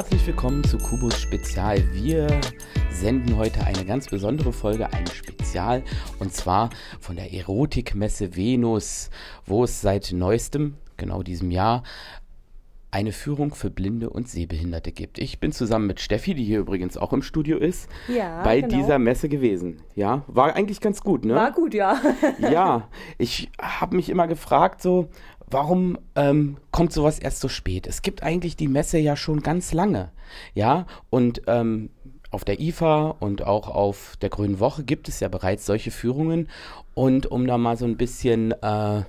Herzlich willkommen zu Kubus Spezial. Wir senden heute eine ganz besondere Folge, ein Spezial, und zwar von der Erotikmesse Venus, wo es seit neuestem, genau diesem Jahr, eine Führung für Blinde und Sehbehinderte gibt. Ich bin zusammen mit Steffi, die hier übrigens auch im Studio ist, ja, bei genau. dieser Messe gewesen. Ja, war eigentlich ganz gut, ne? War gut, ja. ja, ich habe mich immer gefragt, so, warum ähm, kommt sowas erst so spät? Es gibt eigentlich die Messe ja schon ganz lange, ja, und ähm, auf der IFA und auch auf der Grünen Woche gibt es ja bereits solche Führungen. Und um da mal so ein bisschen äh,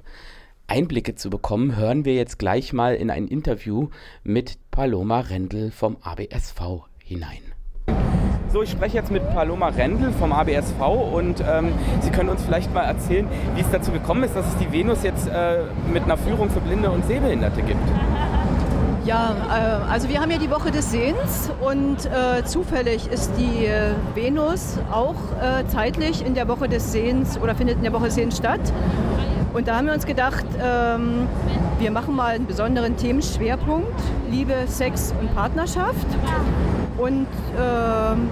Einblicke zu bekommen, hören wir jetzt gleich mal in ein Interview mit Paloma Rendel vom ABSV hinein. So, ich spreche jetzt mit Paloma Rendel vom ABSV und ähm, Sie können uns vielleicht mal erzählen, wie es dazu gekommen ist, dass es die Venus jetzt äh, mit einer Führung für Blinde und Sehbehinderte gibt. Ja, äh, also wir haben ja die Woche des Sehens und äh, zufällig ist die äh, Venus auch äh, zeitlich in der Woche des Sehens oder findet in der Woche des Sehens statt. Und da haben wir uns gedacht, ähm, wir machen mal einen besonderen Themenschwerpunkt, Liebe, Sex und Partnerschaft. Und ähm,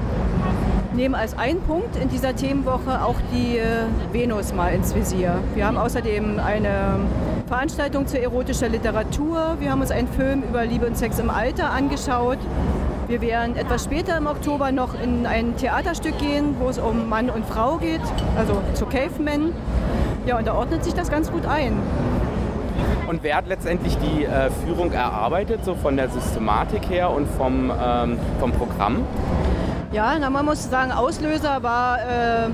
nehmen als einen Punkt in dieser Themenwoche auch die äh, Venus mal ins Visier. Wir haben außerdem eine Veranstaltung zur erotischer Literatur. Wir haben uns einen Film über Liebe und Sex im Alter angeschaut. Wir werden etwas später im Oktober noch in ein Theaterstück gehen, wo es um Mann und Frau geht, also zu Cavemen. Ja, und da ordnet sich das ganz gut ein. Und wer hat letztendlich die äh, Führung erarbeitet, so von der Systematik her und vom, ähm, vom Programm? Ja, na, man muss sagen, Auslöser war äh,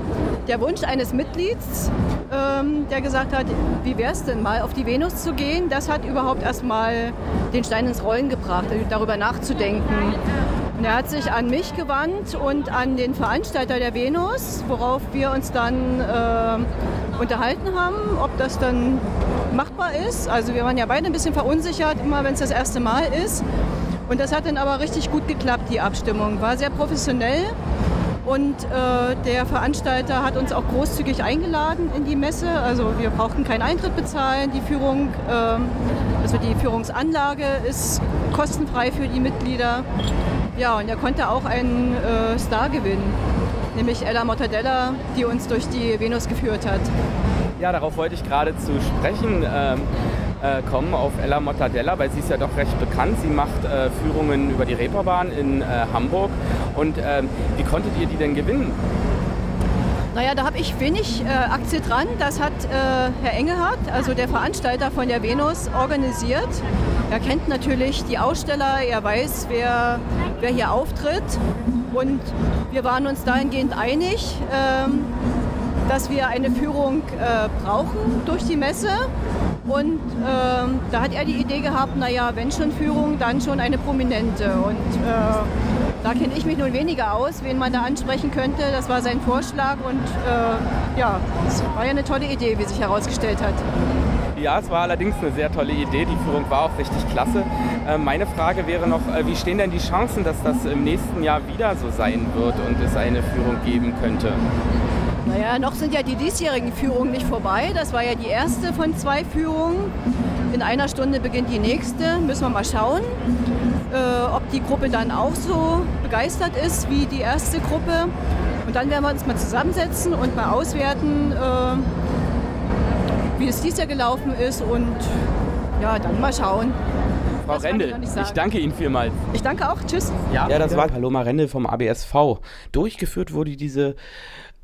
der Wunsch eines Mitglieds, ähm, der gesagt hat, wie wäre es denn mal auf die Venus zu gehen? Das hat überhaupt erstmal den Stein ins Rollen gebracht, darüber nachzudenken. Und er hat sich an mich gewandt und an den Veranstalter der Venus, worauf wir uns dann äh, unterhalten haben, ob das dann machbar ist. Also wir waren ja beide ein bisschen verunsichert, immer wenn es das erste Mal ist. Und das hat dann aber richtig gut geklappt, die Abstimmung. War sehr professionell und äh, der Veranstalter hat uns auch großzügig eingeladen in die Messe. Also wir brauchten keinen Eintritt bezahlen. Die Führung, äh, also die Führungsanlage ist kostenfrei für die Mitglieder. Ja, und er konnte auch einen äh, Star gewinnen, nämlich Ella Mortadella, die uns durch die Venus geführt hat. Ja, darauf wollte ich gerade zu sprechen ähm, äh, kommen, auf Ella Mortadella, weil sie ist ja doch recht bekannt. Sie macht äh, Führungen über die Reeperbahn in äh, Hamburg. Und ähm, wie konntet ihr die denn gewinnen? Naja, da habe ich wenig äh, Aktie dran. Das hat äh, Herr Engelhardt, also der Veranstalter von der Venus, organisiert. Er kennt natürlich die Aussteller, er weiß, wer, wer hier auftritt. Und wir waren uns dahingehend einig, ähm, dass wir eine Führung äh, brauchen durch die Messe. Und ähm, da hat er die Idee gehabt, naja, wenn schon Führung, dann schon eine prominente. Und äh, da kenne ich mich nun weniger aus, wen man da ansprechen könnte. Das war sein Vorschlag und äh, ja, es war ja eine tolle Idee, wie sich herausgestellt hat. Ja, es war allerdings eine sehr tolle Idee. Die Führung war auch richtig klasse. Äh, meine Frage wäre noch, äh, wie stehen denn die Chancen, dass das im nächsten Jahr wieder so sein wird und es eine Führung geben könnte? Naja, noch sind ja die diesjährigen Führungen nicht vorbei. Das war ja die erste von zwei Führungen. In einer Stunde beginnt die nächste. Müssen wir mal schauen, äh, ob die Gruppe dann auch so begeistert ist wie die erste Gruppe. Und dann werden wir uns mal zusammensetzen und mal auswerten, äh, wie es dieses Jahr gelaufen ist und ja, dann mal schauen. Frau Das Rendel, ich ich danke Ihnen vielmals. Ich danke auch. Tschüss. Ja, das war Paloma Rendel vom ABSV. Durchgeführt wurde diese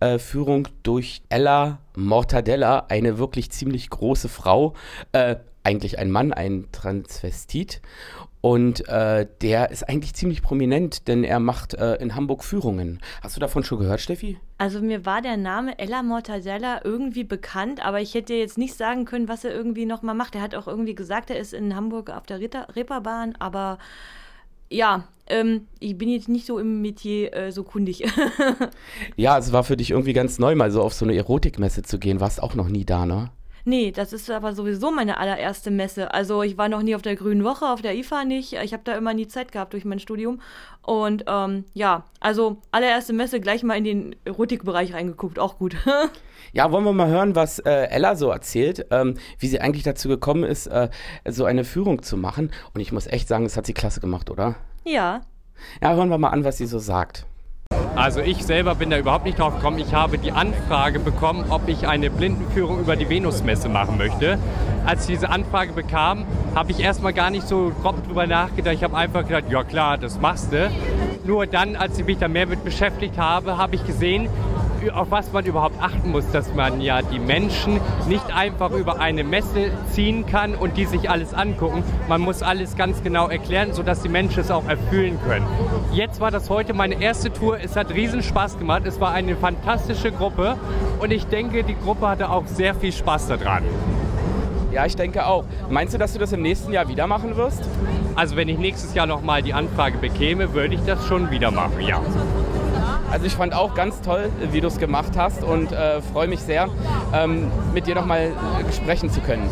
äh, Führung durch Ella Mortadella, eine wirklich ziemlich große Frau, äh, eigentlich ein Mann, ein Transvestit. Und äh, der ist eigentlich ziemlich prominent, denn er macht äh, in Hamburg Führungen. Hast du davon schon gehört, Steffi? Also mir war der Name Ella Mortadella irgendwie bekannt, aber ich hätte jetzt nicht sagen können, was er irgendwie nochmal macht. Er hat auch irgendwie gesagt, er ist in Hamburg auf der Reeperbahn, aber ja, ähm, ich bin jetzt nicht so im Metier äh, so kundig. Ja, es war für dich irgendwie ganz neu, mal so auf so eine Erotikmesse zu gehen. Warst auch noch nie da, ne? Nee, das ist aber sowieso meine allererste Messe. Also ich war noch nie auf der Grünen Woche, auf der IFA nicht. Ich habe da immer nie Zeit gehabt durch mein Studium. Und ähm, ja, also allererste Messe gleich mal in den Erotikbereich reingeguckt, auch gut. Ja, wollen wir mal hören, was äh, Ella so erzählt, ähm, wie sie eigentlich dazu gekommen ist, äh, so eine Führung zu machen. Und ich muss echt sagen, das hat sie klasse gemacht, oder? ja, Ja, hören wir mal an, was sie so sagt. Also ich selber bin da überhaupt nicht drauf gekommen. Ich habe die Anfrage bekommen, ob ich eine Blindenführung über die Venusmesse machen möchte. Als ich diese Anfrage bekam, habe ich erstmal gar nicht so grob drüber nachgedacht. Ich habe einfach gedacht, ja klar, das machst du. Nur dann, als ich mich da mehr mit beschäftigt habe, habe ich gesehen, auf was man überhaupt achten muss, dass man ja die Menschen nicht einfach über eine Messe ziehen kann und die sich alles angucken. Man muss alles ganz genau erklären, sodass die Menschen es auch erfüllen können. Jetzt war das heute meine erste Tour. Es hat riesen Spaß gemacht. Es war eine fantastische Gruppe und ich denke, die Gruppe hatte auch sehr viel Spaß daran. Ja, ich denke auch. Meinst du, dass du das im nächsten Jahr wieder machen wirst? Also wenn ich nächstes Jahr nochmal die Anfrage bekäme, würde ich das schon wieder machen, ja. Also ich fand auch ganz toll, wie du es gemacht hast und äh, freue mich sehr, ähm, mit dir nochmal äh, sprechen zu können.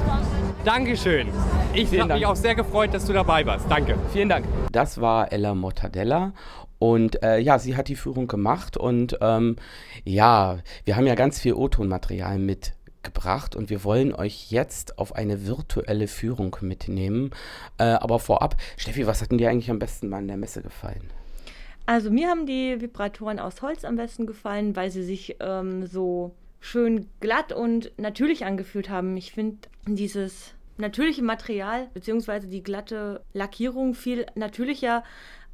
Dankeschön. Ich habe mich auch sehr gefreut, dass du dabei warst. Danke. Vielen Dank. Das war Ella Mortadella und äh, ja, sie hat die Führung gemacht und ähm, ja, wir haben ja ganz viel O-Ton-Material mitgebracht und wir wollen euch jetzt auf eine virtuelle Führung mitnehmen. Äh, aber vorab, Steffi, was hat denn dir eigentlich am besten mal in der Messe gefallen? Also mir haben die Vibratoren aus Holz am besten gefallen, weil sie sich ähm, so schön glatt und natürlich angefühlt haben. Ich finde dieses natürliche Material bzw. die glatte Lackierung viel natürlicher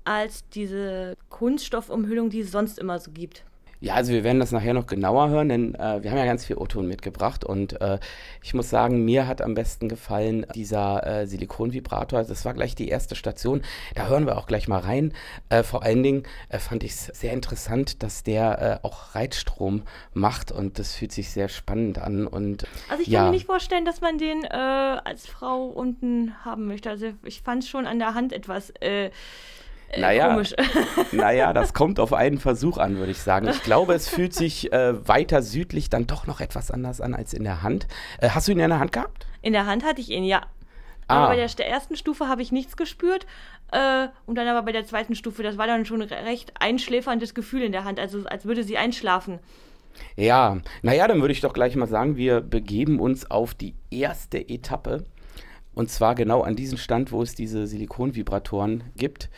als diese Kunststoffumhüllung, die es sonst immer so gibt. Ja, also wir werden das nachher noch genauer hören, denn äh, wir haben ja ganz viel O-Ton mitgebracht und äh, ich muss sagen, mir hat am besten gefallen dieser äh, Silikonvibrator. Das war gleich die erste Station. Da hören wir auch gleich mal rein. Äh, vor allen Dingen äh, fand ich es sehr interessant, dass der äh, auch Reitstrom macht und das fühlt sich sehr spannend an. Und, also ich ja. kann mir nicht vorstellen, dass man den als Frau unten haben möchte. Also ich fand es schon an der Hand etwas äh, naja, komisch. naja, das kommt auf einen Versuch an, würde ich sagen. Ich glaube, es fühlt sich äh, weiter südlich dann doch noch etwas anders an als in der Hand. Äh, hast du ihn in der Hand gehabt? In der Hand hatte ich ihn, ja. Ah. Aber bei der ersten Stufe habe ich nichts gespürt. Äh, und dann aber bei der zweiten Stufe, das war dann schon recht einschläferndes Gefühl in der Hand, also als würde sie einschlafen. Ja, naja, dann würde ich doch gleich mal sagen, wir begeben uns auf die erste Etappe. Und zwar genau an diesen Stand, wo es diese Silikonvibratoren gibt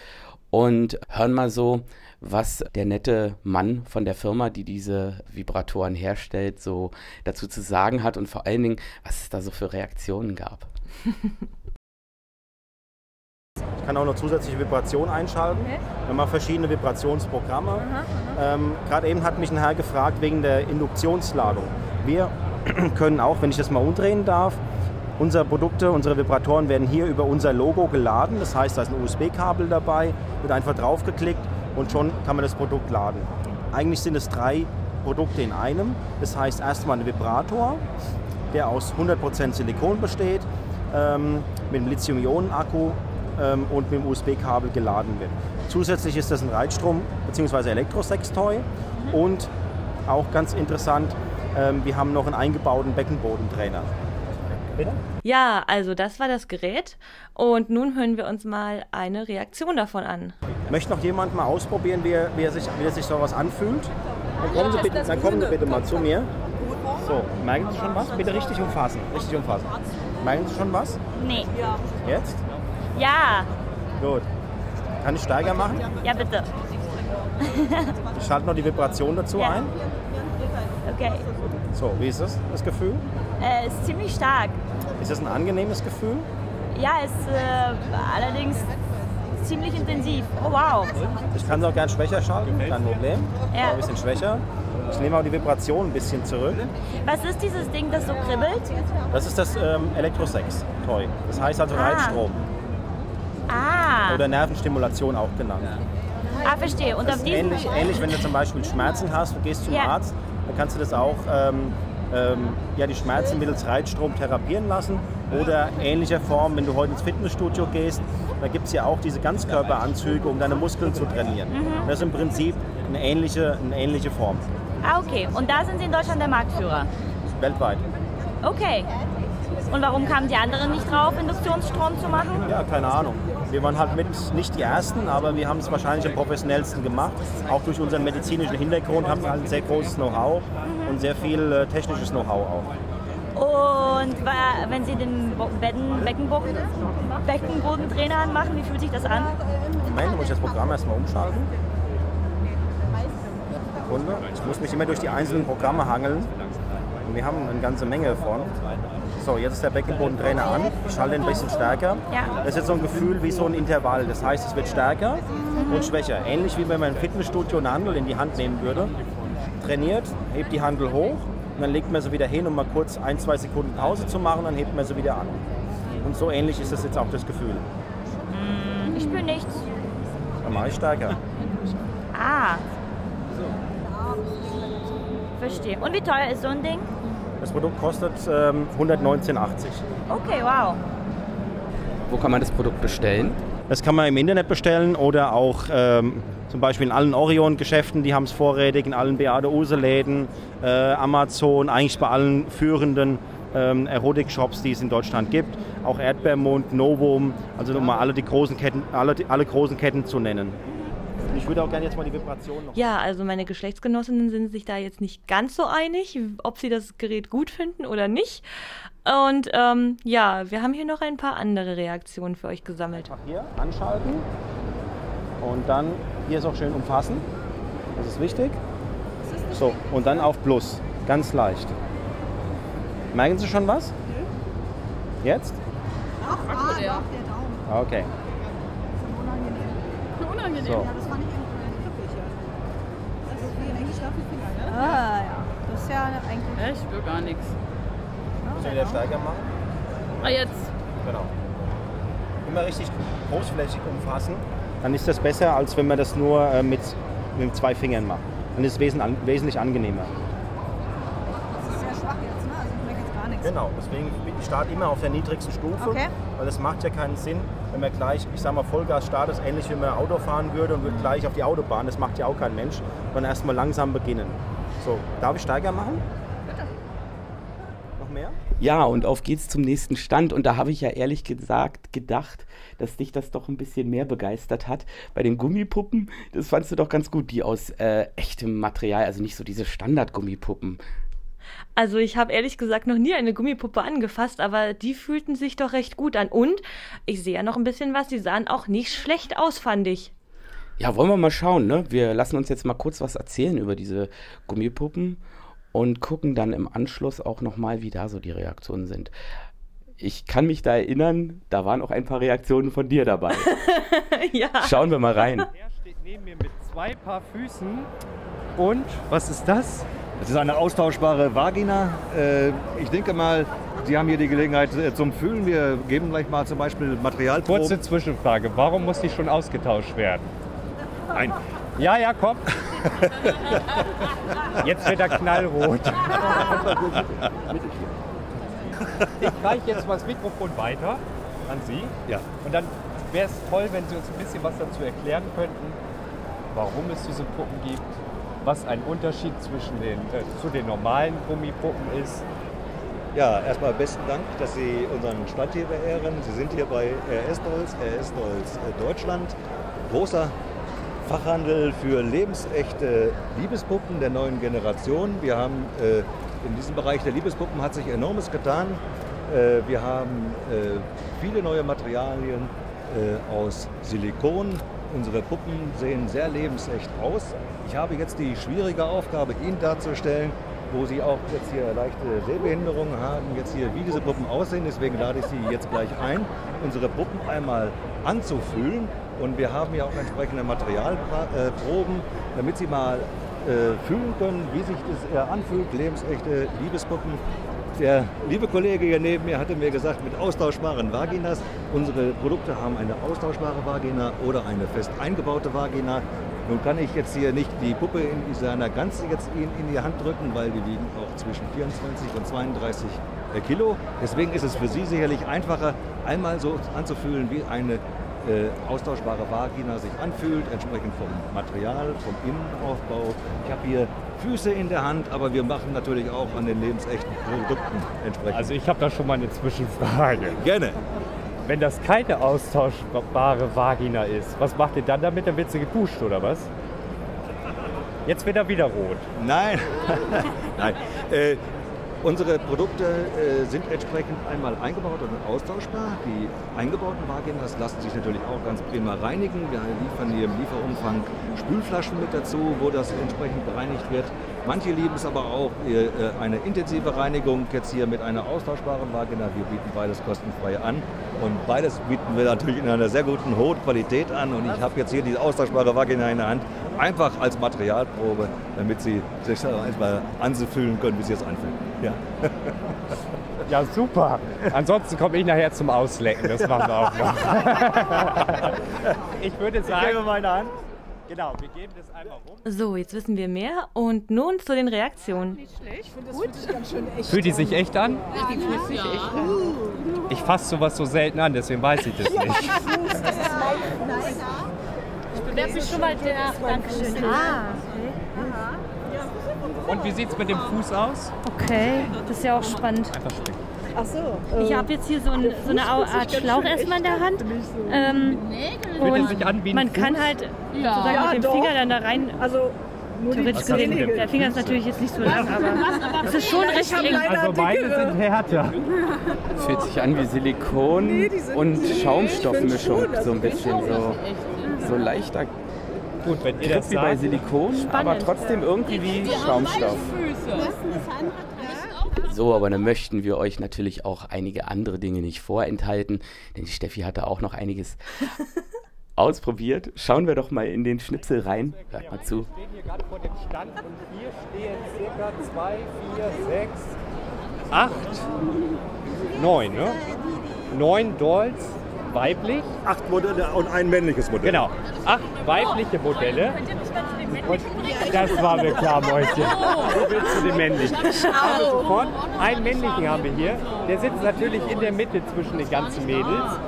und hören mal so, was der nette Mann von der Firma, die diese Vibratoren herstellt, so dazu zu sagen hat und vor allen Dingen, was es da so für Reaktionen gab. Ich kann auch noch zusätzliche Vibrationen einschalten. Okay. Wir haben verschiedene Vibrationsprogramme. Aha, aha. Ähm, Gerade eben hat mich ein Herr gefragt wegen der Induktionsladung. Wir können auch, wenn ich das mal umdrehen darf, Unsere Produkte, unsere Vibratoren werden hier über unser Logo geladen. Das heißt, da ist ein USB-Kabel dabei, wird einfach draufgeklickt und schon kann man das Produkt laden. Eigentlich sind es drei Produkte in einem. Das heißt erstmal ein Vibrator, der aus 100% Silikon besteht, ähm, mit einem Lithium-Ionen-Akku ähm, und mit dem USB-Kabel geladen wird. Zusätzlich ist das ein Reitstrom- bzw. Elektrosextoy und auch ganz interessant, ähm, wir haben noch einen eingebauten Beckenbodentrainer. Bitte? Ja, also das war das Gerät und nun hören wir uns mal eine Reaktion davon an. Möchte noch jemand mal ausprobieren, wie er, wie er, sich, wie er sich sowas anfühlt? Dann kommen, Sie bitte, dann kommen Sie bitte mal zu mir. So, merken Sie schon was? Bitte richtig umfassen. Richtig umfassen. Merken Sie schon was? Nee. Jetzt? Ja. Gut. Kann ich steiger machen? Ja, bitte. Ich schalte noch die Vibration dazu ja. ein. Okay. So, wie ist das, das Gefühl? Äh, ist ziemlich stark. Ist das ein angenehmes Gefühl? Ja, es ist äh, allerdings ziemlich intensiv. Oh wow. Ich kann es auch gern schwächer schalten, kein Problem. Ja. ein bisschen schwächer. Ich nehme auch die Vibration ein bisschen zurück. Was ist dieses Ding, das so kribbelt? Das ist das ähm, Elektrosex-Toy. Das heißt also ah. Reitstrom. Ah. Oder Nervenstimulation auch genannt. Ah, verstehe. Und das ist ähnlich, ähnlich, wenn du zum Beispiel Schmerzen hast, du gehst zum ja. Arzt, dann kannst du das auch ähm, ähm, ja, die Schmerzen mittels Reitstrom therapieren lassen. Oder ähnlicher Form, wenn du heute ins Fitnessstudio gehst, da gibt es ja auch diese Ganzkörperanzüge, um deine Muskeln zu trainieren. Mhm. Das ist im Prinzip eine ähnliche, eine ähnliche Form. Ah, okay. Und da sind Sie in Deutschland der Marktführer? Weltweit. Okay. Und warum kamen die anderen nicht drauf, Induktionsstrom zu machen? Ja, keine Ahnung. Wir waren halt mit nicht die Ersten, aber wir haben es wahrscheinlich am professionellsten gemacht. Auch durch unseren medizinischen Hintergrund haben wir halt ein sehr großes Know-how und sehr viel äh, technisches Know-how auch. Und wenn Sie den Becken, Beckenboden, Beckenbodentrainer anmachen, wie fühlt sich das an? Moment, muss ich das Programm erstmal umschalten. Sekunde. Ich muss mich immer durch die einzelnen Programme hangeln. Und wir haben eine ganze Menge davon. So, jetzt ist der Beckenbodentrainer an. Ich schalte ihn ein bisschen stärker. Ja. Das ist jetzt so ein Gefühl wie so ein Intervall. Das heißt, es wird stärker und schwächer. Ähnlich wie wenn man im Fitnessstudio eine Handel in die Hand nehmen würde. Trainiert, hebt die Handel hoch und dann legt man sie wieder hin, um mal kurz ein, zwei Sekunden Pause zu machen, dann hebt man sie wieder an. Und so ähnlich ist das jetzt auch das Gefühl. Ich spüre nichts. Dann mache ich stärker. Ah. Verstehe. Und wie teuer ist so ein Ding? Das Produkt kostet ähm, 119,80. Okay, wow. Wo kann man das Produkt bestellen? Das kann man im Internet bestellen oder auch ähm, zum Beispiel in allen Orion-Geschäften, die haben es vorrätig, in allen Beate Use-Läden, äh, Amazon, eigentlich bei allen führenden ähm, Erotik-Shops, die es in Deutschland gibt. Auch Erdbeermund, Novum, also um mal alle, die großen Ketten, alle, alle großen Ketten zu nennen. Ich würde auch gerne jetzt mal die Vibration noch. Ja, also meine Geschlechtsgenossinnen sind sich da jetzt nicht ganz so einig, ob sie das Gerät gut finden oder nicht. Und ähm, ja, wir haben hier noch ein paar andere Reaktionen für euch gesammelt. Einfach hier anschalten und dann hier ist auch schön umfassen. Das ist wichtig. So, und dann auf Plus. Ganz leicht. Merken Sie schon was? Jetzt? Okay. Unangenehm. So. Ja, das war nicht glücklich. Das ist wie eigentlich Staffelfinger, ne? Ah, ja. Das ist ja eigentlich. Ich spüre gar nichts. Müssen wir wieder stärker machen? Ah, jetzt. Genau. Immer richtig großflächig umfassen. Dann ist das besser, als wenn man das nur äh, mit, mit zwei Fingern macht. Dann ist es wesentlich angenehmer. Genau, deswegen ich starte immer auf der niedrigsten Stufe, Okay. weil es macht ja keinen Sinn, wenn man gleich, ich sag mal, Vollgas startet, ähnlich wie man Auto fahren würde und würde gleich auf die Autobahn. Das macht ja auch kein Mensch, sondern erstmal langsam beginnen. So, darf ich steiger machen? Noch mehr? Ja, und auf geht's zum nächsten Stand. Und da habe ich ja ehrlich gesagt gedacht, dass dich das doch ein bisschen mehr begeistert hat. Bei den Gummipuppen, das fandst du doch ganz gut, die aus äh, echtem Material, also nicht so diese Standard-Gummipuppen. Also ich habe ehrlich gesagt noch nie eine Gummipuppe angefasst, aber die fühlten sich doch recht gut an. Und ich sehe ja noch ein bisschen was, die sahen auch nicht schlecht aus, fand ich. Ja, wollen wir mal schauen, ne? Wir lassen uns jetzt mal kurz was erzählen über diese Gummipuppen und gucken dann im Anschluss auch nochmal, wie da so die Reaktionen sind. Ich kann mich da erinnern, da waren auch ein paar Reaktionen von dir dabei. ja. Schauen wir mal rein. Er steht neben mir mit zwei Paar Füßen und was ist das? Es ist eine austauschbare Vagina. Äh, Ich denke mal, Sie haben hier die Gelegenheit äh, zum Fühlen. Wir geben gleich mal zum Beispiel Materialproben. Kurze Zwischenfrage, warum muss die schon ausgetauscht werden? Ein. Ja, ja, komm. Jetzt wird er knallrot. Ich reiche jetzt mal das Mikrofon weiter an Sie. Ja. Und dann wäre es toll, wenn Sie uns ein bisschen was dazu erklären könnten, warum es diese Puppen gibt, was ein Unterschied zwischen den, äh, zu den normalen Gummipuppen ist. Ja, erstmal besten Dank, dass Sie unseren Stand hier beehren. Sie sind hier bei RS Dolls, RS Dolls äh, Deutschland. Großer Fachhandel für lebensechte Liebespuppen der neuen Generation. Wir haben äh, in diesem Bereich der Liebespuppen hat sich enormes getan. Äh, wir haben äh, viele neue Materialien äh, aus Silikon. Unsere Puppen sehen sehr lebensecht aus. Ich habe jetzt die schwierige Aufgabe, Ihnen darzustellen, wo Sie auch jetzt hier leichte Sehbehinderungen haben, jetzt hier, wie diese Puppen aussehen. Deswegen lade ich Sie jetzt gleich ein, unsere Puppen einmal anzufühlen. Und wir haben ja auch entsprechende Materialproben, damit Sie mal äh, fühlen können, wie sich das äh, anfühlt, lebensechte Liebespuppen. Der liebe Kollege hier neben mir hatte mir gesagt, mit austauschbaren Vaginas. Unsere Produkte haben eine austauschbare Vagina oder eine fest eingebaute Vagina. Nun kann ich jetzt hier nicht die Puppe in seiner Ganze jetzt in, in die Hand drücken, weil die liegen auch zwischen 24 und 32 Kilo. Deswegen ist es für Sie sicherlich einfacher, einmal so anzufühlen, wie eine äh, austauschbare Vagina sich anfühlt, entsprechend vom Material, vom Innenaufbau. Ich habe hier Füße in der Hand, aber wir machen natürlich auch an den lebensechten Produkten entsprechend. Also ich habe da schon mal eine Zwischenfrage. gerne. Wenn das keine austauschbare Vagina ist, was macht ihr dann damit? Dann wird sie geduscht oder was? Jetzt wird er wieder rot. Nein, nein. Äh, Unsere Produkte äh, sind entsprechend einmal eingebaut und austauschbar. Die eingebauten Vaginas lassen sich natürlich auch ganz prima reinigen. Wir liefern hier im Lieferumfang Spülflaschen mit dazu, wo das entsprechend gereinigt wird. Manche lieben es aber auch äh, eine intensive Reinigung jetzt hier mit einer austauschbaren Vagina. Wir bieten beides kostenfrei an und beides bieten wir natürlich in einer sehr guten hohen Qualität an. Und ich habe jetzt hier die austauschbare Vagina in der Hand, einfach als Materialprobe, damit Sie sich erstmal anfühlen können, wie sie es anfühlt. Ja. Ja, super. Ansonsten komme ich nachher zum Auslecken. Das machen wir auch noch. ich würde sagen. Ich gebe meine Hand. Genau, wir geben das einmal rum. So, jetzt wissen wir mehr und nun zu den Reaktionen. Fühlt die sich echt an? Ich fasse sowas so selten an, deswegen weiß ich das nicht. Ich bewerbe mich schon mal der. Dankeschön. Ah, Und wie sieht es mit dem Fuß aus? Okay, das ist ja auch spannend. Einfach stecken. Ich habe jetzt hier so, ein, so eine Art Schlauch erstmal in der Hand. Ähm, es und man kann halt sozusagen mit dem Finger dann da rein. Also theoretisch gesehen, mit dem der Finger ist natürlich jetzt nicht so lang, aber es ist schon recht eng. Also meine sind härter. Fühlt sich an wie Silikon und Schaumstoffmischung. So ein bisschen so, so leichter Gut, wenn ihr das wie bei sagt. Silikon, aber trotzdem irgendwie wie Schaumstoff. So, aber dann möchten wir euch natürlich auch einige andere Dinge nicht vorenthalten, denn die Steffi hatte auch noch einiges ausprobiert. Schauen wir doch mal in den Schnipsel rein. Hört mal zu. Wir stehen hier gerade vor dem Stand und hier stehen circa 2, 4, 6, 8, 9, ne? 9 Dolls weiblich. Acht Modelle und ein männliches Modell. Genau, acht weibliche Modelle. Und das war mir klar, Mäuschen. Du willst zu den männlichen. Sofort, einen männlichen haben wir hier. Der sitzt natürlich in der Mitte zwischen den ganzen Mädels.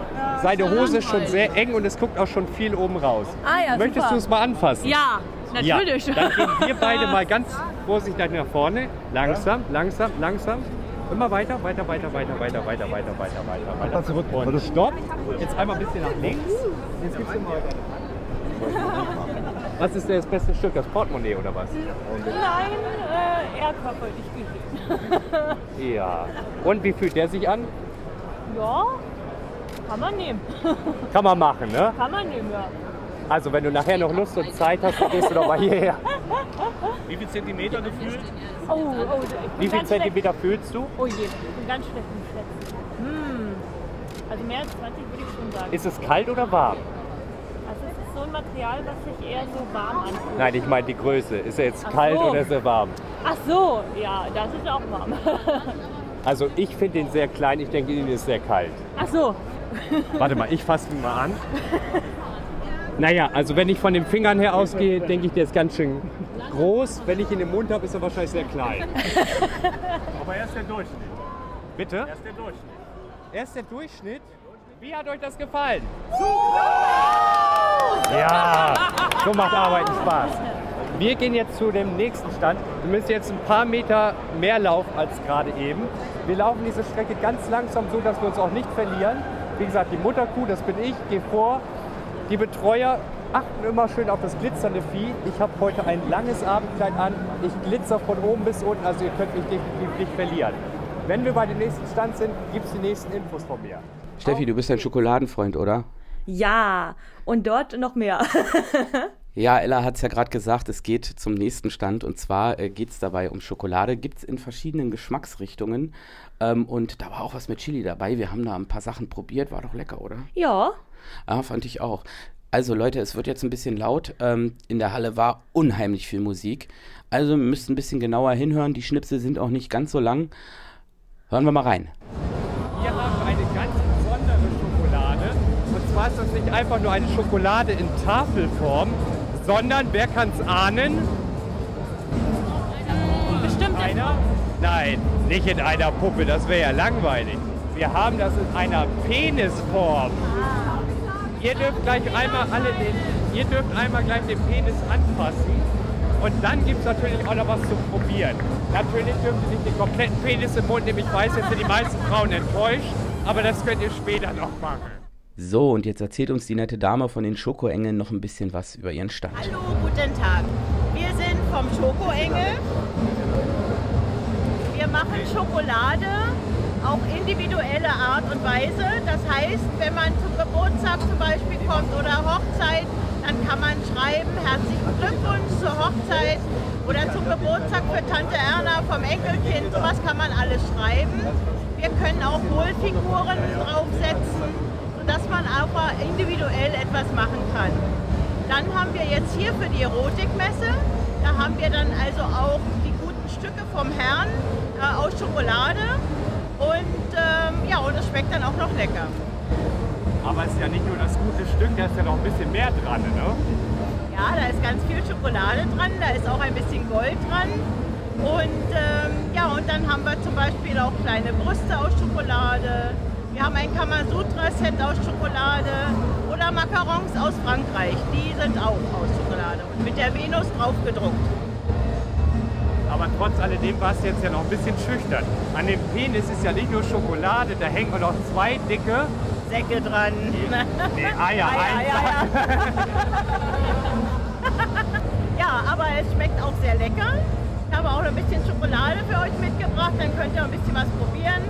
Seine Hose ist schon sehr eng und es guckt auch schon viel oben raus. Ah ja, Möchtest super. du es mal anfassen? Ja, natürlich. Ja, dann gehen wir beide mal ganz vorsichtig nach vorne. Langsam, langsam, langsam. Immer weiter, weiter, weiter, weiter, weiter, weiter, weiter, weiter, weiter, weiter. zurück. Und stopp. Jetzt einmal ein bisschen nach links. Jetzt gibst du mal. Was ist das beste Stück? Das Portemonnaie oder was? Nein, äh, Erdkörper nicht gesehen. Ja. Und wie fühlt der sich an? Ja, kann man nehmen. Kann man machen, ne? Kann man nehmen, ja. Also wenn du nachher noch Lust und Zeit hast, dann gehst du doch mal hierher. Wie viel Zentimeter gefühlt? Oh, oh, ich bin Wie viel Zentimeter fühlst du? Schlecht. Oh je, ich bin ganz schlecht im Schätzen. Hm. Also mehr als 20 würde ich schon sagen. Ist es kalt oder warm? Also es ist so ein Material, was sich eher so warm anfühlt. Nein, ich meine die Größe. Ist er jetzt Ach kalt so. oder ist er warm? Ach so, ja, das ist auch warm. Also ich finde ihn sehr klein, ich denke, ihn ist sehr kalt. Ach so, Warte mal, ich fasse ihn mal an. Naja, also wenn ich von den Fingern her ausgehe, denke ich, der ist ganz schön groß. Wenn ich ihn im Mund habe, ist er wahrscheinlich sehr klein. Aber er ist der Durchschnitt. Bitte? Er ist der Durchschnitt. Er ist der Durchschnitt. Wie hat euch das gefallen? Ja, so macht Arbeiten Spaß. Wir gehen jetzt zu dem nächsten Stand. Wir müssen jetzt ein paar Meter mehr laufen als gerade eben. Wir laufen diese Strecke ganz langsam, so dass wir uns auch nicht verlieren. Wie gesagt, die Mutterkuh, das bin ich, gehe vor. Die Betreuer achten immer schön auf das glitzernde Vieh. Ich habe heute ein langes Abendkleid an. Ich glitzer von oben bis unten, also ihr könnt mich definitiv nicht verlieren. Wenn wir bei dem nächsten Stand sind, gibt es die nächsten Infos von mir. Steffi, du bist ein Schokoladenfreund, oder? Ja, und dort noch mehr. Ja, Ella hat es ja gerade gesagt, es geht zum nächsten Stand und zwar äh, geht es dabei um Schokolade. Gibt es in verschiedenen Geschmacksrichtungen ähm, und da war auch was mit Chili dabei. Wir haben da ein paar Sachen probiert, war doch lecker, oder? ja, Ja, fand ich auch. Also Leute, es wird jetzt ein bisschen laut. Ähm, in der Halle war unheimlich viel Musik. Also ihr müsst ein bisschen genauer hinhören. Die Schnipsel sind auch nicht ganz so lang. Hören wir mal rein. Wir haben eine ganz besondere Schokolade. Und zwar ist das nicht einfach nur eine Schokolade in Tafelform, sondern, wer kann es ahnen? bestimmt. Einer? Nein, nicht in einer Puppe, das wäre ja langweilig. Wir haben das in einer Penisform. Ihr dürft gleich einmal alle den, ihr dürft einmal gleich den Penis anfassen. Und dann gibt es natürlich auch noch was zu probieren. Natürlich dürft ihr nicht den kompletten Penis im Mund nehmen. Ich weiß, jetzt sind die meisten Frauen enttäuscht, aber das könnt ihr später noch machen. So, und jetzt erzählt uns die nette Dame von den Schokoengeln noch ein bisschen was über ihren Stand. Hallo, guten Tag. Wir sind vom Schokoengel. Wir machen Schokolade auf individuelle Art und Weise. Das heißt, wenn man zum Geburtstag zum Beispiel kommt oder Hochzeit, dann kann man schreiben, herzlichen Glückwunsch zur Hochzeit oder zum Geburtstag für Tante Erna vom Enkelkind. Sowas kann man alles schreiben. Wir können auch Wohlfiguren draufsetzen, sodass man einfach individuell etwas machen kann. Dann haben wir jetzt hier für die Erotikmesse, da haben wir dann also auch die guten Stücke vom Herrn äh, aus Schokolade und ähm, ja, und es schmeckt dann auch noch lecker. Aber es ist ja nicht nur das gute Stück, da ist ja noch ein bisschen mehr dran, ne? Ja, da ist ganz viel Schokolade dran, da ist auch ein bisschen Gold dran. Und ähm, ja, und dann haben wir zum Beispiel auch kleine Brüste aus Schokolade. Wir haben ein Kamasutra-Set aus Schokolade oder Macarons aus Frankreich. Die sind auch aus Schokolade und mit der Venus drauf gedruckt. Aber trotz alledem war es jetzt ja noch ein bisschen schüchtern. An dem Penis ist ja nicht nur Schokolade, da hängen noch zwei dicke Säcke dran. Nee, Eier, Eier, einfach. Ja, aber es schmeckt auch sehr lecker. Ich habe auch noch ein bisschen Schokolade für euch mitgebracht, dann könnt ihr ein bisschen was probieren.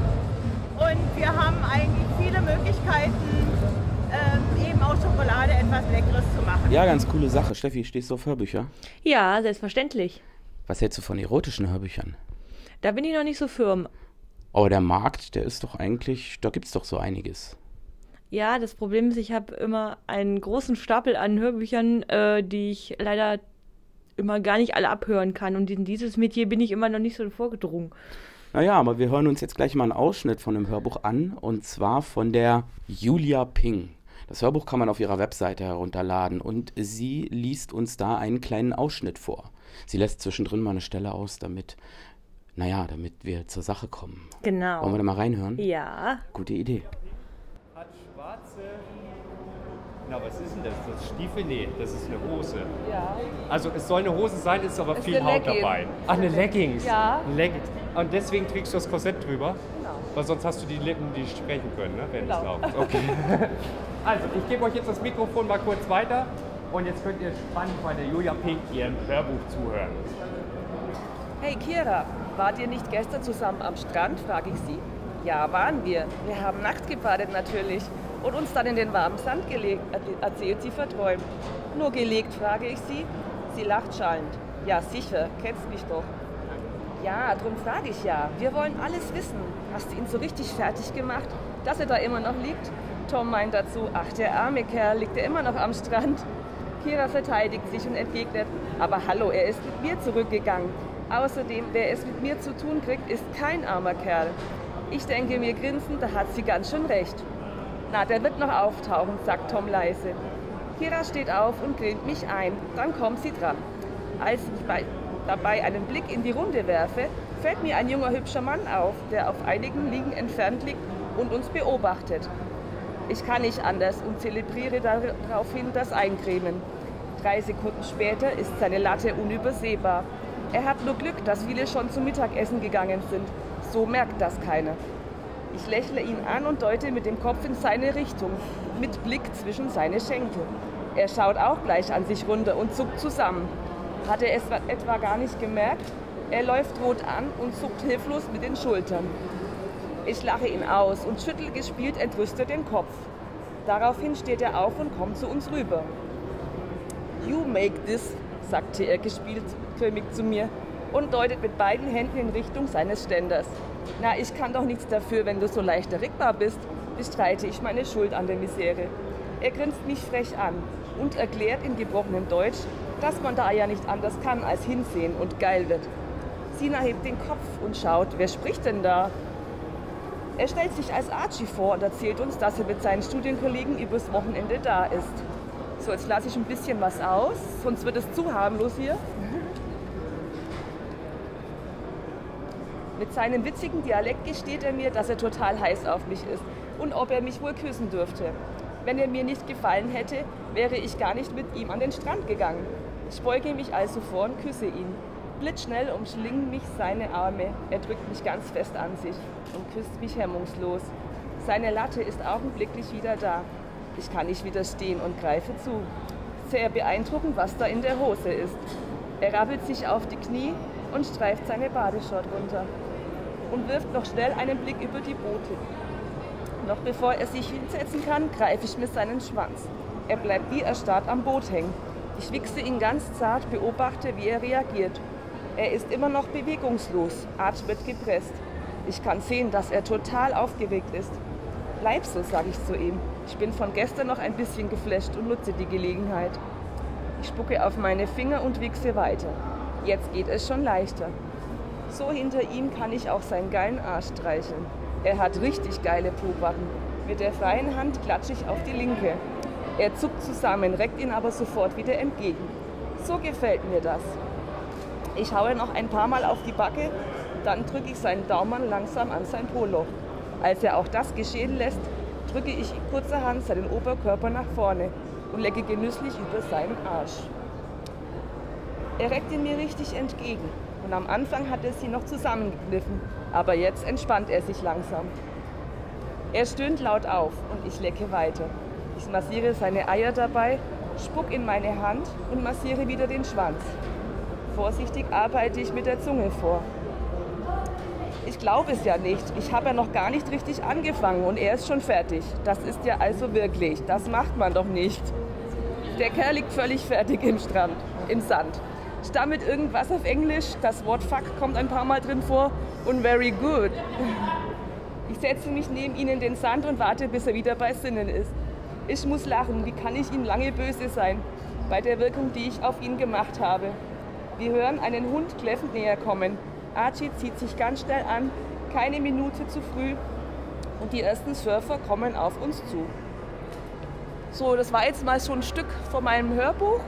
Und wir haben eigentlich viele Möglichkeiten, ähm, eben aus Schokolade etwas Leckeres zu machen. Ja, ganz coole Sache. Steffi, stehst du auf Hörbücher? Ja, selbstverständlich. Was hältst du von erotischen Hörbüchern? Da bin ich noch nicht so firm. Aber der Markt, der ist doch eigentlich, da gibt es doch so einiges. Ja, das Problem ist, ich habe immer einen großen Stapel an Hörbüchern, äh, die ich leider immer gar nicht alle abhören kann. Und in dieses Metier bin ich immer noch nicht so vorgedrungen. Naja, aber wir hören uns jetzt gleich mal einen Ausschnitt von dem Hörbuch an. Und zwar von der Julia Ping. Das Hörbuch kann man auf ihrer Webseite herunterladen. Und sie liest uns da einen kleinen Ausschnitt vor. Sie lässt zwischendrin mal eine Stelle aus, damit, naja, damit wir zur Sache kommen. Genau. Wollen wir da mal reinhören? Ja. Gute Idee. Hat schwarze. Na, was ist denn das? Das ist Stiefel? Nee, das ist eine Hose. Ja. Also es soll eine Hose sein, ist aber Ist viel Haut Legging. dabei. Ach, eine Leggings. Ja. Leggings. Und deswegen trägst du das Korsett drüber? Genau. Weil sonst hast du die Lippen, die sprechen können, ne? wenn Genau. es ist. Okay. also, ich gebe euch jetzt das Mikrofon mal kurz weiter. Und jetzt könnt ihr spannend bei der Julia Pink ihrem Hörbuch zuhören. Hey Kira, wart ihr nicht gestern zusammen am Strand, frage ich sie. Ja, waren wir. Wir haben nackt gebadet natürlich und uns dann in den warmen Sand gelegt, er- erzählt sie verträumt. Nur gelegt, frage ich sie. Sie lacht schallend. Ja, sicher, kennst mich doch. Ja, drum frage ich ja. Wir wollen alles wissen. Hast du ihn so richtig fertig gemacht, dass er da immer noch liegt? Tom meint dazu, ach, der arme Kerl liegt ja immer noch am Strand. Kira verteidigt sich und entgegnet, aber hallo, er ist mit mir zurückgegangen. Außerdem, wer es mit mir zu tun kriegt, ist kein armer Kerl. Ich denke mir grinsend, da hat sie ganz schön recht. Na, der wird noch auftauchen, sagt Tom leise. Kira steht auf und grillt mich ein. Dann kommt sie dran. Als ich bei, dabei einen Blick in die Runde werfe, fällt mir ein junger hübscher Mann auf, der auf einigen Liegen entfernt liegt und uns beobachtet. Ich kann nicht anders und zelebriere daraufhin das Eincremen. Drei Sekunden später ist seine Latte unübersehbar. Er hat nur Glück, dass viele schon zum Mittagessen gegangen sind. So merkt das keiner. Ich lächle ihn an und deute mit dem Kopf in seine Richtung, mit Blick zwischen seine Schenkel. Er schaut auch gleich an sich runter und zuckt zusammen. Hat er es etwa gar nicht gemerkt? Er läuft rot an und zuckt hilflos mit den Schultern. Ich lache ihn aus und schüttel gespielt entrüstet den Kopf. Daraufhin steht er auf und kommt zu uns rüber. You make this, sagte er gespieltförmig zu mir und deutet mit beiden Händen in Richtung seines Ständers. Na, ich kann doch nichts dafür, wenn du so leicht erregbar bist, bestreite ich meine Schuld an der Misere. Er grinst mich frech an und erklärt in gebrochenem Deutsch, dass man da ja nicht anders kann als hinsehen und geil wird. Sina hebt den Kopf und schaut, wer spricht denn da? Er stellt sich als Archie vor und erzählt uns, dass er mit seinen Studienkollegen übers Wochenende da ist. So, jetzt lasse ich ein bisschen was aus, sonst wird es zu harmlos hier. Mit seinem witzigen Dialekt gesteht er mir, dass er total heiß auf mich ist und ob er mich wohl küssen dürfte. Wenn er mir nicht gefallen hätte, wäre ich gar nicht mit ihm an den Strand gegangen. Ich beuge mich also vor und küsse ihn. Blitzschnell umschlingen mich seine Arme. Er drückt mich ganz fest an sich und küsst mich hemmungslos. Seine Latte ist augenblicklich wieder da. Ich kann nicht widerstehen und greife zu. Sehr beeindruckend, was da in der Hose ist. Er rappelt sich auf die Knie und streift seine Badeshort runter. und wirft noch schnell einen Blick über die Boote. Noch bevor er sich hinsetzen kann, greife ich mir seinen Schwanz. Er bleibt wie erstarrt am Boot hängen. Ich wichse ihn ganz zart, beobachte, wie er reagiert. Er ist immer noch bewegungslos, wird gepresst. Ich kann sehen, dass er total aufgeregt ist. Bleib so, sage ich zu ihm. Ich bin von gestern noch ein bisschen geflasht und nutze die Gelegenheit. Ich spucke auf meine Finger und wichse weiter. Jetzt geht es schon leichter. So hinter ihm kann ich auch seinen geilen Arsch streicheln. Er hat richtig geile Pobacken. Mit der freien Hand klatsche ich auf die linke. Er zuckt zusammen, reckt ihn aber sofort wieder entgegen. So gefällt mir das. Ich haue noch ein paar Mal auf die Backe, dann drücke ich seinen Daumen langsam an sein Poloch. Als er auch das geschehen lässt, drücke ich kurzerhand seinen Oberkörper nach vorne und lecke genüsslich über seinen Arsch. Er reckt ihn mir richtig entgegen und am Anfang hat er sie noch zusammengekniffen, aber jetzt entspannt er sich langsam. Er stöhnt laut auf und ich lecke weiter. Ich massiere seine Eier dabei, spuck in meine Hand und massiere wieder den Schwanz. Vorsichtig arbeite ich mit der Zunge vor. Ich glaube es ja nicht. Ich habe ja noch gar nicht richtig angefangen und er ist schon fertig. Das ist ja also wirklich. Das macht man doch nicht. Der Kerl liegt völlig fertig im Strand, im Sand. Stammelt irgendwas auf Englisch. Das Wort Fuck kommt ein paar Mal drin vor und very good. Ich setze mich neben ihn in den Sand und warte, bis er wieder bei Sinnen ist. Ich muss lachen. Wie kann ich ihm lange böse sein? Bei der Wirkung, die ich auf ihn gemacht habe. Wir hören einen Hund kläffend näher kommen. Archie zieht sich ganz schnell an, keine Minute zu früh und die ersten Surfer kommen auf uns zu. So, das war jetzt mal so ein Stück von meinem Hörbuch.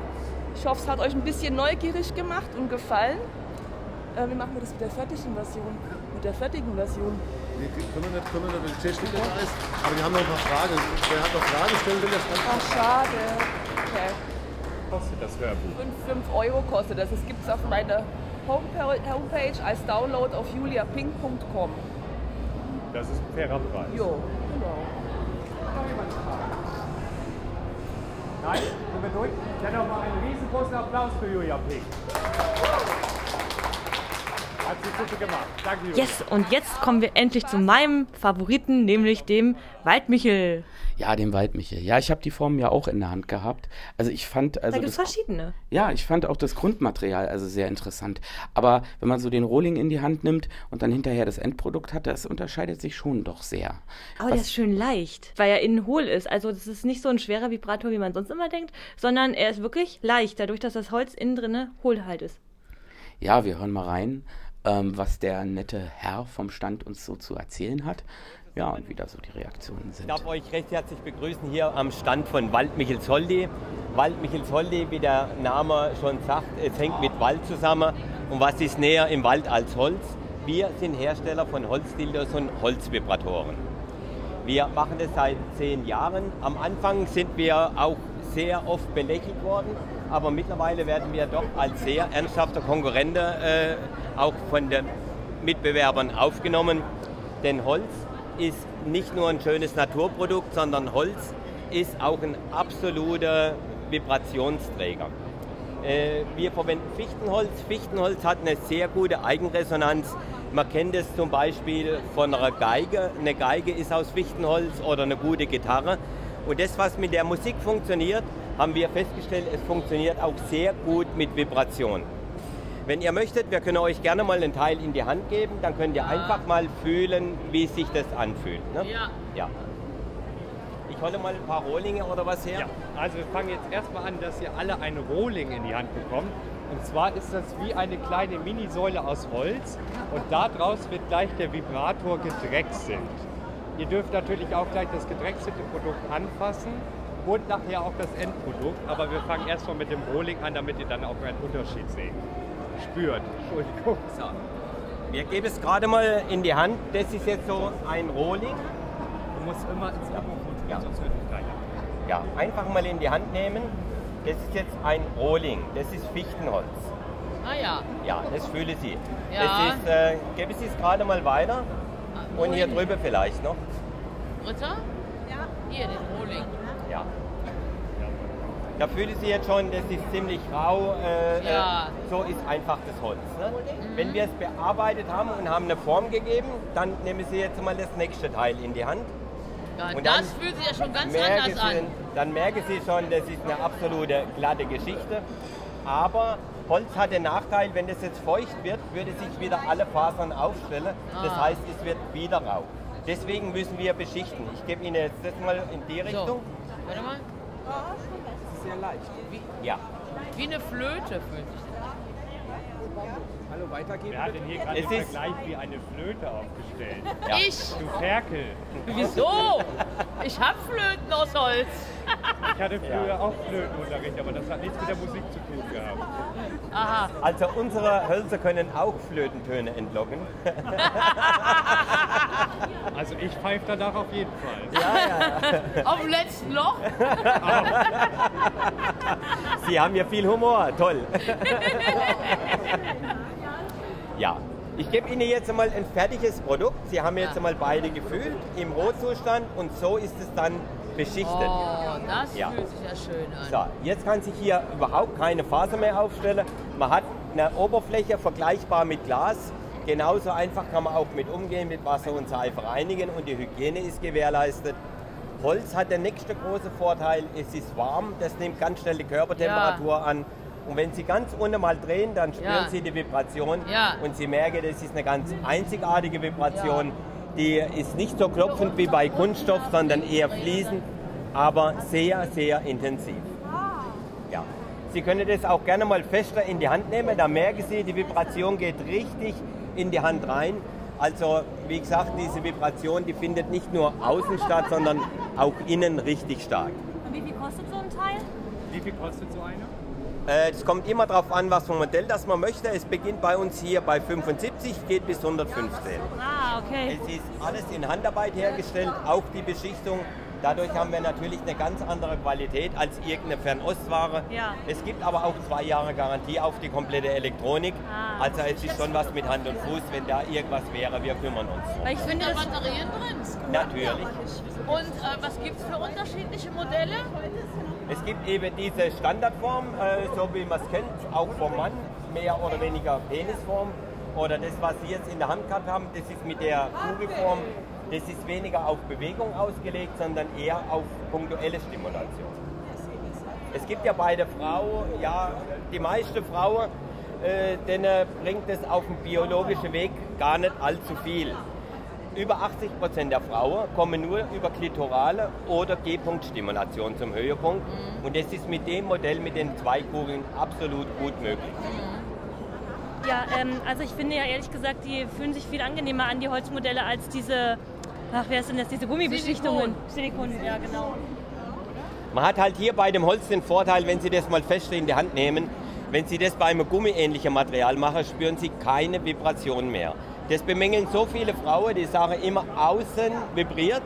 Ich hoffe, es hat euch ein bisschen neugierig gemacht und gefallen. Äh, wie machen wir das mit der fertigen Version? Mit der fertigen Version. Wir können wir nicht, können wir nicht, der steht da ist. Aber wir haben noch ein paar Fragen. Wer hat noch Fragen stellen will, das kann Ach, schade. Okay. Kostet das Hörbuch? 5 Euro kostet das. Es gibt es auf meiner Homepage, als Download auf juliapink.com. Das ist ein fairer Preis. Jo, genau. Nein, sind wir durch? Dann noch mal einen riesengroßen Applaus für Julia Pink. Hat sie super gemacht. Danke, Julia. Yes, und jetzt kommen wir endlich zu meinem Favoriten, nämlich dem Waldmichel. Ja, den Waldmichel. Ja, ich habe die Form ja auch in der Hand gehabt. Also ich fand, also da gibt es verschiedene. ja, ich fand auch das Grundmaterial also sehr interessant. Aber wenn man so den Rohling in die Hand nimmt und dann hinterher das Endprodukt hat, das unterscheidet sich schon doch sehr. Aber der ist schön leicht, weil er innen hohl ist. Also das ist nicht so ein schwerer Vibrator, wie man sonst immer denkt, sondern er ist wirklich leicht, dadurch, dass das Holz innen drinne hohl halt ist. Ja, wir hören mal rein, ähm, was der nette Herr vom Stand uns so zu erzählen hat. Ja, und wie da so die Reaktionen Ich sind. darf euch recht herzlich begrüßen hier am Stand von Wald Michelsholdi. Wald Michelsholdi, wie der Name schon sagt, es hängt mit Wald zusammen. Und was ist näher im Wald als Holz? Wir sind Hersteller von Holzdildos und Holzvibratoren. Wir machen das seit zehn Jahren. Am Anfang sind wir auch sehr oft belächelt worden, aber mittlerweile werden wir doch als sehr ernsthafter Konkurrent äh, auch von den Mitbewerbern aufgenommen. Denn Holz ist nicht nur ein schönes Naturprodukt, sondern Holz ist auch ein absoluter Vibrationsträger. Äh, Wir verwenden Fichtenholz. Fichtenholz hat eine sehr gute Eigenresonanz. Man kennt es zum Beispiel von einer Geige. Eine Geige ist aus Fichtenholz oder eine gute Gitarre. Und das, was mit der Musik funktioniert, haben wir festgestellt, es funktioniert auch sehr gut mit Vibration. Wenn ihr möchtet, wir können euch gerne mal einen Teil in die Hand geben, dann könnt ihr einfach mal fühlen, wie sich das anfühlt. Ne? Ja. ja. Ich hole mal ein paar Rohlinge oder was her. Ja, also wir fangen jetzt erstmal an, dass ihr alle einen Rohling in die Hand bekommt. Und zwar ist das wie eine kleine Minisäule aus Holz und daraus wird gleich der Vibrator gedrechselt. Ihr dürft natürlich auch gleich das gedrechselte Produkt anfassen und nachher auch das Endprodukt, aber wir fangen erstmal mit dem Rohling an, damit ihr dann auch einen Unterschied seht. Spürt. Entschuldigung. So. Wir geben es gerade mal in die Hand. Das ist jetzt so ein Rohling. Du musst immer ins Mikrofon Ja. sonst wird es gleich. Ja, einfach mal in die Hand nehmen. Das ist jetzt ein Rohling. Das ist Fichtenholz. Ah ja. Ja, das fühle Sie. Ja. Das ist, äh, gebe Sie es gerade mal weiter. Und hier drüber vielleicht noch. Ritter? Ja. Hier, den Rohling. Ja. Da fühlen Sie jetzt schon, das ist ziemlich rau. Äh, Ja. äh, so ist einfach das Holz. Ne? Mhm. Wenn wir es bearbeitet haben und haben eine Form gegeben, dann nehmen Sie jetzt mal das nächste Teil in die Hand. Ja, Und das dann fühlt sich ja schon ganz merken anders an. Sie, dann merken Sie schon, das ist eine absolute glatte Geschichte. Aber Holz hat den Nachteil, wenn das jetzt feucht wird, würde sich wieder alle Fasern aufstellen. Das Ah. heißt, es wird wieder rau. Deswegen müssen wir beschichten. Ich gebe Ihnen jetzt das mal in die Richtung. Warte mal. Sehr leicht. Ja. Wie eine Flöte fühlt sich das an. Hallo, weitergeben. Wer hat denn hier gerade Es den ist- Vergleich wie eine Flöte aufgestellt? Ja. Ich? Du Ferkel. Wieso? Ich hab Flöten aus Holz. Ich hatte früher auch Flötenunterricht, aber das hat nichts mit der Musik zu tun gehabt. Aha. Also unsere Hölzer können auch Flötentöne entlocken. Also ich pfeife danach auf jeden Fall. Auf dem letzten Loch? Sie haben ja viel Humor, toll. ja, ich gebe Ihnen jetzt einmal ein fertiges Produkt. Sie haben jetzt einmal beide gefühlt im Rohzustand und so ist es dann beschichtet. Oh, das Ja. fühlt sich ja schön an. So, jetzt kann sich hier überhaupt keine Faser mehr aufstellen. Man hat eine Oberfläche vergleichbar mit Glas. Genauso einfach kann man auch mit umgehen, mit Wasser und Seife reinigen und die Hygiene ist gewährleistet. Holz hat der nächste große Vorteil, es ist warm, das nimmt ganz schnell die Körpertemperatur an. Und wenn Sie ganz unten mal drehen, dann spüren Ja. Sie die Vibration Ja. und Sie merken, das ist eine ganz einzigartige Vibration. Die ist nicht so klopfend wie bei Kunststoff, sondern eher fließend, aber sehr, sehr intensiv. Ja. Sie können das auch gerne mal fester in die Hand nehmen, da merken Sie, die Vibration geht richtig in die Hand rein. Also wie gesagt, diese Vibration, die findet nicht nur außen statt, sondern auch innen richtig stark. Und wie viel kostet so ein Teil? Wie viel kostet so eine? Äh, Es kommt immer darauf an, was für ein Modell das man möchte. Es beginnt bei uns hier bei 75, geht bis 115. Ah, okay. Es ist alles in Handarbeit hergestellt, auch die Beschichtung. Dadurch haben wir natürlich eine ganz andere Qualität als irgendeine Fernostware. Ja. Es gibt aber auch zwei Jahre Garantie auf die komplette Elektronik. Ah. Also es ist schon was mit Hand und Fuß, wenn da irgendwas wäre, wir kümmern uns. Weil ich finde, da Batterien drin. Natürlich. Und äh, was gibt es für unterschiedliche Modelle? Es gibt eben diese Standardform, äh, so wie man es kennt, auch vom Mann, mehr oder weniger Penisform. Oder das, was Sie jetzt in der Hand gehabt haben, das ist mit der Kugelform, das ist weniger auf Bewegung ausgelegt, sondern eher auf punktuelle Stimulation. Es gibt ja bei der Frau, ja, die meiste Frau, äh, denen bringt es auf dem biologischen Weg gar nicht allzu viel. Über 80 Prozent der Frauen kommen nur über klitorale oder G-Punkt-Stimulation zum Höhepunkt. Und das ist mit dem Modell mit den zwei Kugeln absolut gut möglich. Ja, ähm, also ich finde ja ehrlich gesagt, die fühlen sich viel angenehmer an, die Holzmodelle, als diese, ach, wer denn das, diese Gummibeschichtungen? Silikon, ja genau. Man hat halt hier bei dem Holz den Vorteil, wenn Sie das mal fest in die Hand nehmen, wenn Sie das bei einem gummiähnlichen Material machen, spüren Sie keine Vibration mehr. Das bemängeln so viele Frauen, die sagen immer, außen vibriert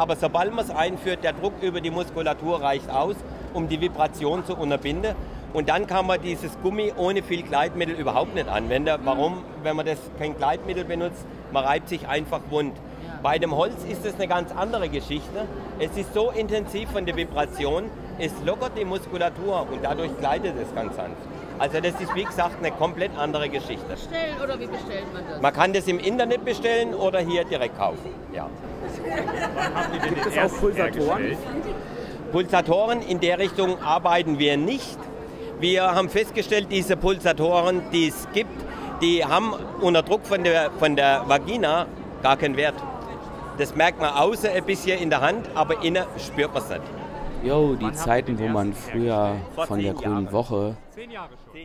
aber sobald man es einführt, der Druck über die Muskulatur reicht aus, um die Vibration zu unterbinden. Und dann kann man dieses Gummi ohne viel Gleitmittel überhaupt nicht anwenden. Warum? Wenn man das kein Gleitmittel benutzt, man reibt sich einfach wund. Bei dem Holz ist es eine ganz andere Geschichte. Es ist so intensiv von der Vibration, es lockert die Muskulatur und dadurch gleitet es ganz sanft. Also das ist wie gesagt eine komplett andere Geschichte. Bestellen oder wie bestellt man das? Man kann das im Internet bestellen oder hier direkt kaufen. Ja. Gibt es auch Pulsatoren? Pulsatoren in der Richtung arbeiten wir nicht. Wir haben festgestellt, diese Pulsatoren, die es gibt, die haben unter Druck von der, von der Vagina gar keinen Wert. Das merkt man außen ein bisschen in der Hand, aber innen spürt man es nicht. Jo, die Zeiten, wo man früher von der Grünen Woche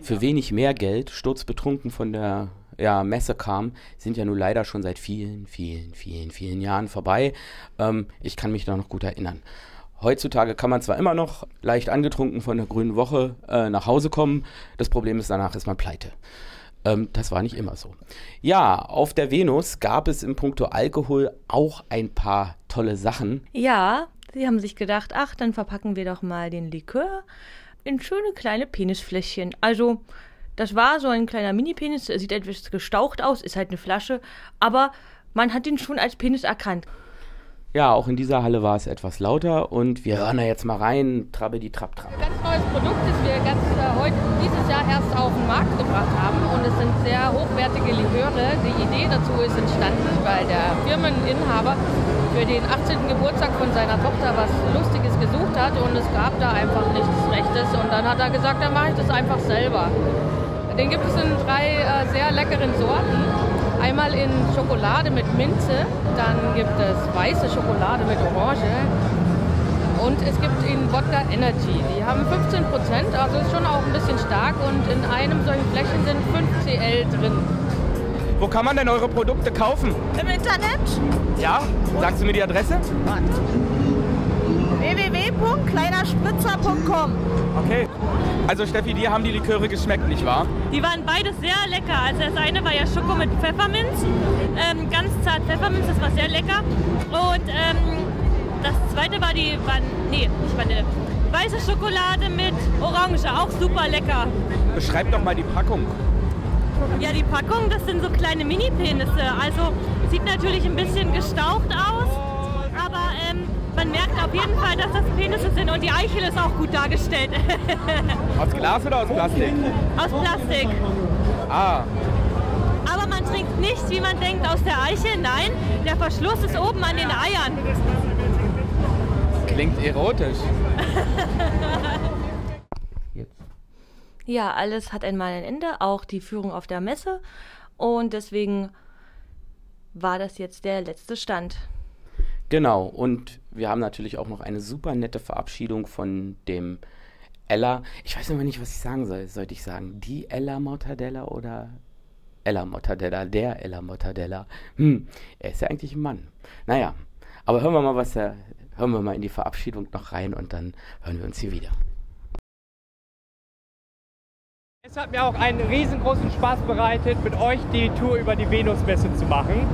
für wenig mehr Geld sturzbetrunken von der ja, Messe kam, sind ja nun leider schon seit vielen, vielen, vielen, vielen Jahren vorbei. Ähm, ich kann mich da noch gut erinnern. Heutzutage kann man zwar immer noch leicht angetrunken von der Grünen Woche äh, nach Hause kommen, das Problem ist, danach ist man pleite. Ähm, das war nicht immer so. Ja, auf der Venus gab es im Punkto Alkohol auch ein paar tolle Sachen. Ja, sie haben sich gedacht, ach, dann verpacken wir doch mal den Likör in schöne kleine Penisfläschchen. Also, das war so ein kleiner Mini-Penis, der sieht etwas gestaucht aus, ist halt eine Flasche, aber man hat ihn schon als Penis erkannt. Ja, auch in dieser Halle war es etwas lauter und wir hören da jetzt mal rein, Trabbe die Trapp Trapp. Ganz neues Produkt, das wir ganz äh, heute dieses Jahr erst auf den Markt gebracht haben und es sind sehr hochwertige Liköre. Die Idee dazu ist entstanden, weil der Firmeninhaber für den 18. Geburtstag von seiner Tochter was Lustiges gesucht hat und es gab da einfach nichts Rechtes und dann hat er gesagt, dann mache ich das einfach selber. Den gibt es in drei äh, sehr leckeren Sorten. Einmal in Schokolade mit Minze, dann gibt es weiße Schokolade mit Orange und es gibt in Wodka Energy. Die haben 15 Prozent, also ist schon auch ein bisschen stark und in einem solchen Fläschchen sind 5 CL drin. Wo kann man denn eure Produkte kaufen? Im Internet Ja? Sagst du mir die Adresse? www.kleinerspritzer.com. Okay. Also Steffi, dir haben die Liköre geschmeckt, nicht wahr? Die waren beide sehr lecker. Also das eine war ja Schoko mit Pfefferminz, ähm, ganz zart Pfefferminz, das war sehr lecker. Und ähm, das zweite war die, Van nee, nicht Vanille, weiße Schokolade mit Orange, auch super lecker. Beschreib doch mal die Packung. Ja, die Packung, das sind so kleine Mini-Penisse. Also sieht natürlich ein bisschen gestaucht aus, aber ähm, man merkt auf jeden Fall, dass das Penisse sind und die Eichel ist auch gut dargestellt. Aus Glas oder aus Plastik? Aus Plastik. Ah, Aber man trinkt nicht, wie man denkt, aus der Eichel. Nein, der Verschluss ist oben an den Eiern. Klingt erotisch. Ja, alles hat einmal ein Ende, auch die Führung auf der Messe. Und deswegen war das jetzt der letzte Stand. Genau, und wir haben natürlich auch noch eine super nette Verabschiedung von dem Ella. Ich weiß immer nicht, was ich sagen soll. Sollte ich sagen, die Ella Mortadella oder Ella Mortadella, der Ella Mortadella? Hm, er ist ja eigentlich ein Mann. Naja, aber hören wir mal, was er, hören wir mal in die Verabschiedung noch rein und dann hören wir uns hier wieder. Es hat mir auch einen riesengroßen Spaß bereitet, mit euch die Tour über die Venusmesse zu machen.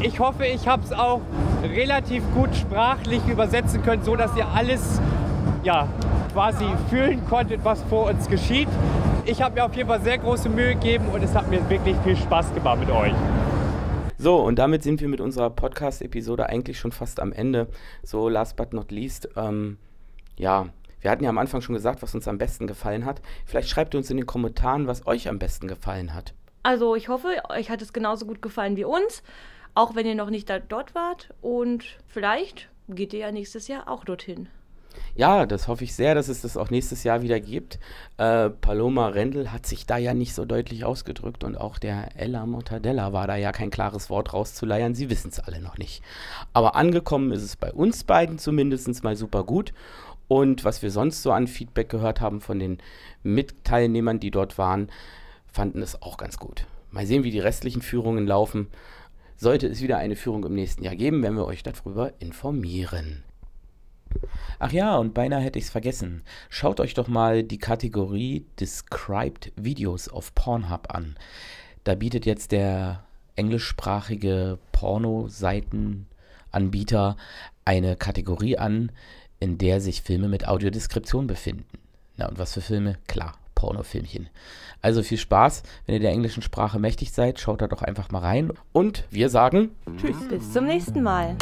Ich hoffe, ich habe es auch relativ gut sprachlich übersetzen können, so dass ihr alles ja, quasi fühlen konntet, was vor uns geschieht. Ich habe mir auf jeden Fall sehr große Mühe gegeben und es hat mir wirklich viel Spaß gemacht mit euch. So, und damit sind wir mit unserer Podcast-Episode eigentlich schon fast am Ende. So, last but not least, ähm, ja, wir hatten ja am Anfang schon gesagt, was uns am besten gefallen hat. Vielleicht schreibt ihr uns in den Kommentaren, was euch am besten gefallen hat. Also ich hoffe, euch hat es genauso gut gefallen wie uns, auch wenn ihr noch nicht dort wart. Und vielleicht geht ihr ja nächstes Jahr auch dorthin. Ja, das hoffe ich sehr, dass es das auch nächstes Jahr wieder gibt. Äh, Paloma Rendel hat sich da ja nicht so deutlich ausgedrückt und auch der Ella Mortadella war da ja kein klares Wort rauszuleiern. Sie wissen es alle noch nicht. Aber angekommen ist es bei uns beiden zumindest mal super gut. Und was wir sonst so an Feedback gehört haben von den Mitteilnehmern, die dort waren, fanden es auch ganz gut. Mal sehen, wie die restlichen Führungen laufen. Sollte es wieder eine Führung im nächsten Jahr geben, werden wir euch darüber informieren. Ach ja, und beinahe hätte ich es vergessen. Schaut euch doch mal die Kategorie Described Videos auf Pornhub an. Da bietet jetzt der englischsprachige Pornoseitenanbieter eine Kategorie an, in der sich Filme mit Audiodeskription befinden. Na und was für Filme? Klar, Pornofilmchen. Also viel Spaß, wenn ihr der englischen Sprache mächtig seid, schaut da doch einfach mal rein. Und wir sagen Tschüss. Bis zum nächsten Mal.